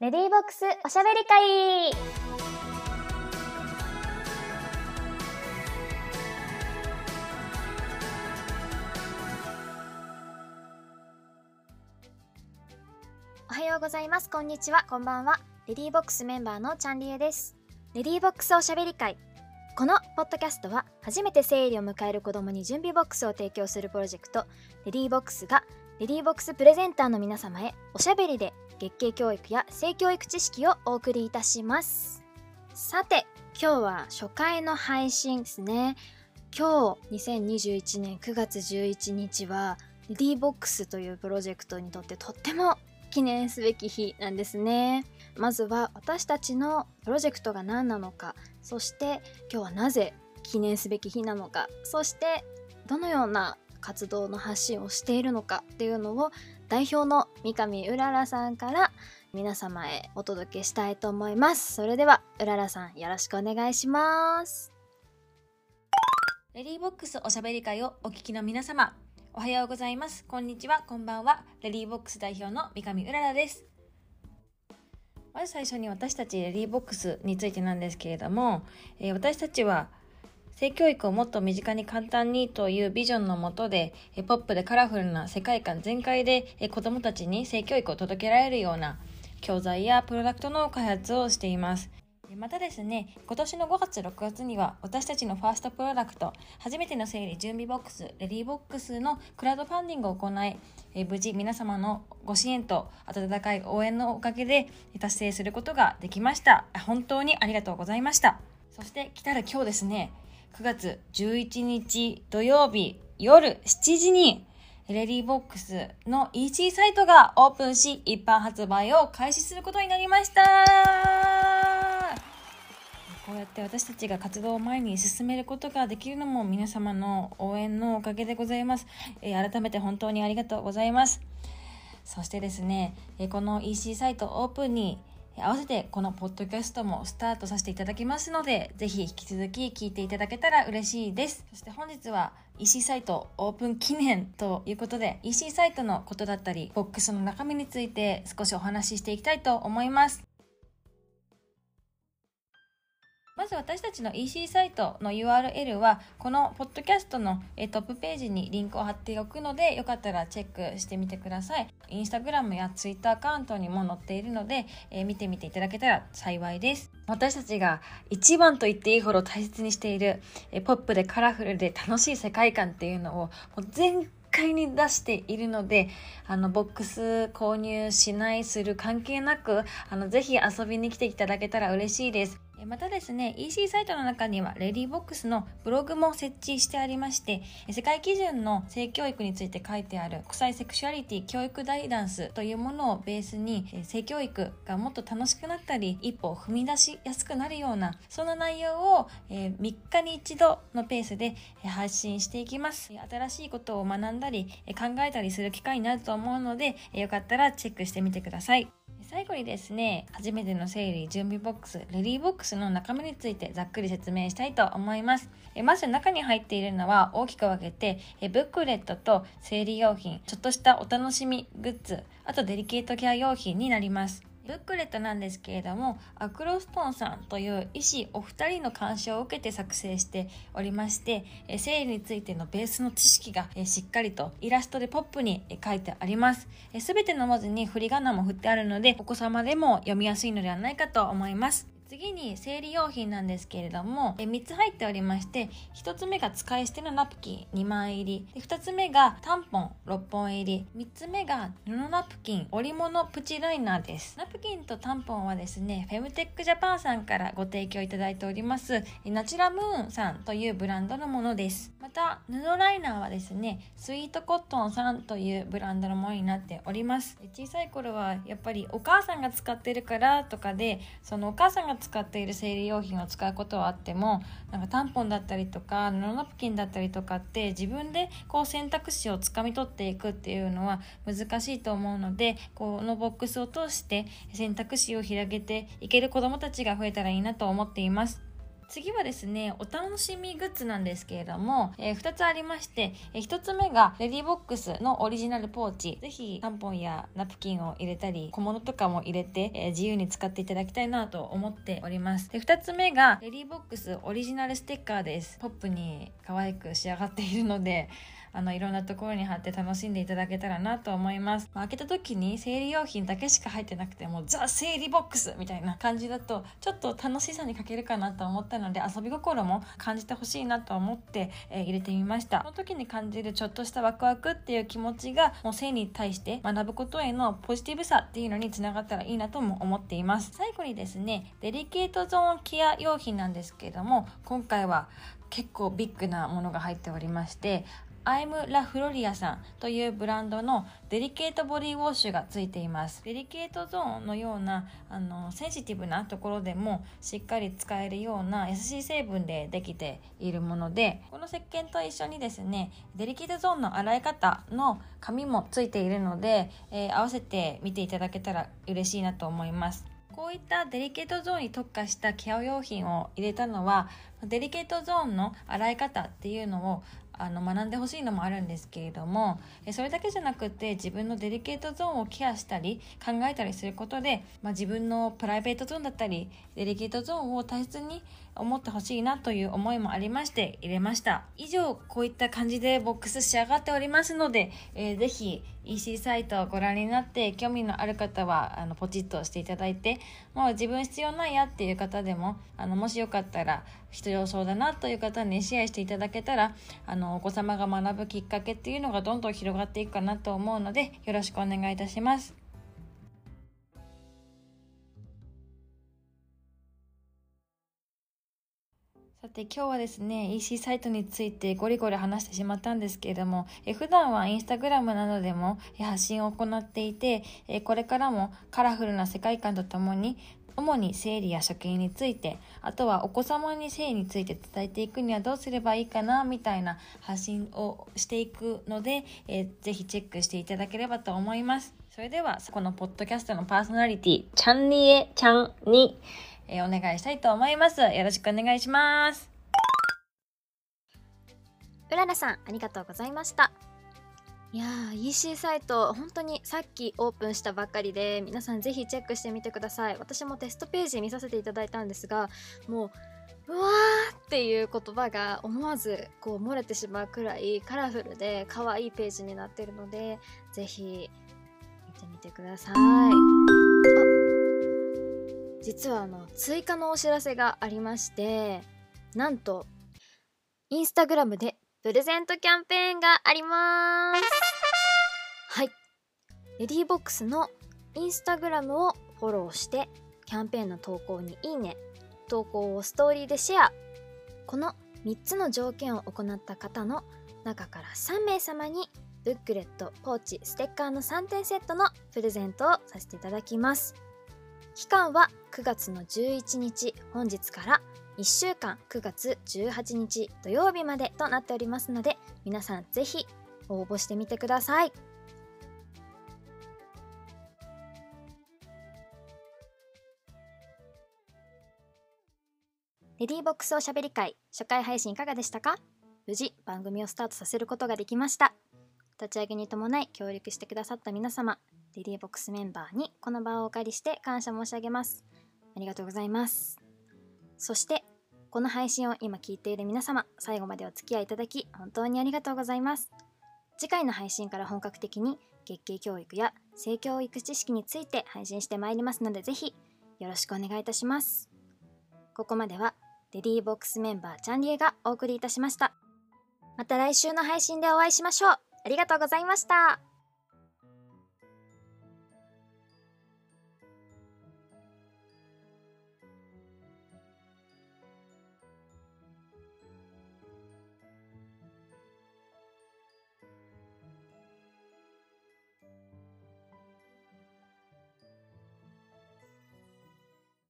レディーボックスおしゃべり会おはようございます。こんにちは。こんばんは。レディーボックスメンバーのチャンリエです。レディーボックスおしゃべり会。このポッドキャストは初めて生理を迎える子供に準備ボックスを提供するプロジェクトレディーボックスがレディーボックスプレゼンターの皆様へおしゃべりで月経教育や性教育知識をお送りいたします。さて今日は初回の配信ですね。今日2021年9月11日はレディーボックスというプロジェクトにとってとっても記念すべき日なんですね。まずは私たちのプロジェクトが何なのかそして今日はなぜ記念すべき日なのかそしてどのような活動の発信をしているのかっていうのを代表の三上うららさんから皆様へお届けしたいと思いますそれではうららさんよろしくお願いしますレディーボックスおしゃべり会をお聞きの皆様、おはようございます。こんにちは、こんばんは。レディーボックス代表の三上うららです。まず最初に私たちレディーボックスについてなんですけれども、えー私たちは性教育をもっと身近に簡単にというビジョンのもとで、ポップでカラフルな世界観全開で、子どもたちに性教育を届けられるような教材やプロダクトの開発をしています。またですね、今年の5月、6月には私たちのファーストプロダクト、初めての生理準備ボックス、レディーボックスのクラウドファンディングを行い、え無事皆様のご支援と温かい応援のおかげで達成することができました。本当にありがとうございました。そして来たる今日ですね、9月11日土曜日夜7時にレディーボックスの EC サイトがオープンし、一般発売を開始することになりました。こうやって私たちが活動を前に進めることができるのも皆様の応援のおかげでございます。えー改めて本当にありがとうございます。そしてですね、えーこの EC サイトオープンに合わせてこのポッドキャストもスタートさせていただきますので、ぜひ引き続き聞いていただけたら嬉しいです。そして本日は EC サイトオープン記念ということで、EC サイトのことだったり、ボックスの中身について少しお話ししていきたいと思います。まず私たちの EC サイトの URL はこのポッドキャストのトップページにリンクを貼っておくのでよかったらチェックしてみてください。インスタグラムやツイッターアカウントにも載っているので、えー見てみていただけたら幸いです。私たちが一番と言っていいほど大切にしているえポップでカラフルで楽しい世界観っていうのをもう全開に出しているのであのボックス購入しないする関係なくあのぜひ遊びに来ていただけたら嬉しいですまたですね EC サイトの中にはレディーボックスのブログも設置してありまして世界基準の性教育について書いてある国際セクシュアリティ教育ダイダンスというものをベースに性教育がもっと楽しくなったり一歩を踏み出しやすくなるようなそんな内容をえ3日に一度のペースでえ発信していきます。新しいことを学んだり考えたりする機会になると思うのでよかったらチェックしてみてください。最後にですね初めての整理準備ボックスレディーボックスの中身についてざっくり説明したいと思います。えまず中に入っているのは大きく分けてえブックレットと生理用品ちょっとしたお楽しみグッズあとデリケートケア用品になります。ブックレットなんですけれどもアクロストンさんという医師お二人の監修を受けて作成しておりまして生理についてのベースの知識がしっかりとイラストでポップに書いてあります。え全ての文字に振り仮名も振ってあるのでお子様でも読みやすいのではないかと思います。次に生理用品なんですけれどもえ3つ入っておりまして1つ目が使い捨てのナプキン2枚入り。で2つ目がタンポン6本入り。3つ目が布ナプキンおりものプチライナーです。ナプキンとタンポンはですねフェムテックジャパンさんからご提供いただいておりますナチュラムーンさんというブランドのものです。また布ライナーはですねスイートコットンさんというブランドのものになっております。小さい頃はやっぱりお母さんが使ってるからとかでそのお母さんが使っている生理用品を使うことはあってもなんかタンポンだったりとか布ナプキンだったりとかって自分でこう選択肢をつかみ取っていくっていうのは難しいと思うのでこのボックスを通して選択肢を広げていける子どもたちが増えたらいいなと思っています。次はですねお楽しみグッズなんですけれども、えー、2つありまして、えー、1つ目がレディーボックスのオリジナルポーチ。ぜひタンポンやナプキンを入れたり小物とかも入れて、えー、自由に使っていただきたいなと思っております。で2つ目がレディーボックスオリジナルステッカーです。ポップに可愛く仕上がっているのであのいろんなところに貼って楽しんでいただけたらなと思います、まあ、開けた時に生理用品だけしか入ってなくてもザ生理ボックスみたいな感じだとちょっと楽しさに欠けるかなと思ったので遊び心も感じてほしいなと思って、えー、入れてみました。その時に感じるちょっとしたワクワクっていう気持ちがもう性に対して学ぶことへのポジティブさっていうのにつながったらいいなとも思っています。最後にですねデリケートゾーンケア用品なんですけれども今回は結構ビッグなものが入っておりましてアイム・ラ・フロリアさんというブランドのデリケートボディウォッシュがついています。デリケートゾーンのようなあのセンシティブなところでもしっかり使えるような優しい成分でできているものでこの石鹸と一緒にですねデリケートゾーンの洗い方の紙もついているので、えー、合わせて見ていただけたら嬉しいなと思います。こういったデリケートゾーンに特化したケア用品を入れたのはデリケートゾーンの洗い方っていうのをあの学んでほしいのもあるんですけれどもそれだけじゃなくて自分のデリケートゾーンをケアしたり考えたりすることで、まあ、自分のプライベートゾーンだったりデリケートゾーンを大切に思ってほしいなという思いもありまして入れました。以上こういった感じでボックス仕上がっておりますので、えー、ぜひ EC サイトをご覧になって興味のある方はあのポチッとしていただいてもう自分必要ないやっていう方でもあのもしよかったら必要そうだなという方にシェアしていただけたらあのお子様が学ぶきっかけっていうのがどんどん広がっていくかなと思うのでよろしくお願いいたします。さて今日はですね EC サイトについてゴリゴリ話してしまったんですけれどもえ普段はインスタグラムなどでも発信を行っていてえこれからもカラフルな世界観とともに主に生理や処刑についてあとはお子様に性について伝えていくにはどうすればいいかなみたいな発信をしていくので、えー、ぜひチェックしていただければと思います。それではこのポッドキャストのパーソナリティチャンリエちゃんに、えー、お願いしたいと思います。よろしくお願いします。うららさんありがとうございました。いやー EC サイト本当にさっきオープンしたばっかりで皆さんぜひチェックしてみてください。私もテストページ見させていただいたんですがもううわーっていう言葉が思わずこう漏れてしまうくらいカラフルで可愛いページになってるのでぜひ見てみてください。あ実はあの追加のお知らせがありましてなんとインスタグラムでプレゼントキャンペーンがあります。はい。レディーボックスのインスタグラムをフォローしてキャンペーンの投稿にいいね投稿をストーリーでシェア。この3つの条件を行った方の中から3名様にブックレット、ポーチ、ステッカーの3点セットのプレゼントをさせていただきます。期間は9月の11日本日から1週間9月18日土曜日までとなっておりますので皆さんぜひ応募してみてください。レディーボックスおしゃべり会初回配信いかがでしたか？無事番組をスタートさせることができました。立ち上げに伴い協力してくださった皆様レディーボックスメンバーにこの場をお借りして感謝申し上げます。ありがとうございます。そしてこの配信を今聞いている皆様、最後までお付き合いいただき、本当にありがとうございます。次回の配信から本格的に月経教育や性教育知識について配信してまいりますので、ぜひよろしくお願いいたします。ここまでは、レディーボックスメンバーチャンリエがお送りいたしました。また来週の配信でお会いしましょう。ありがとうございました。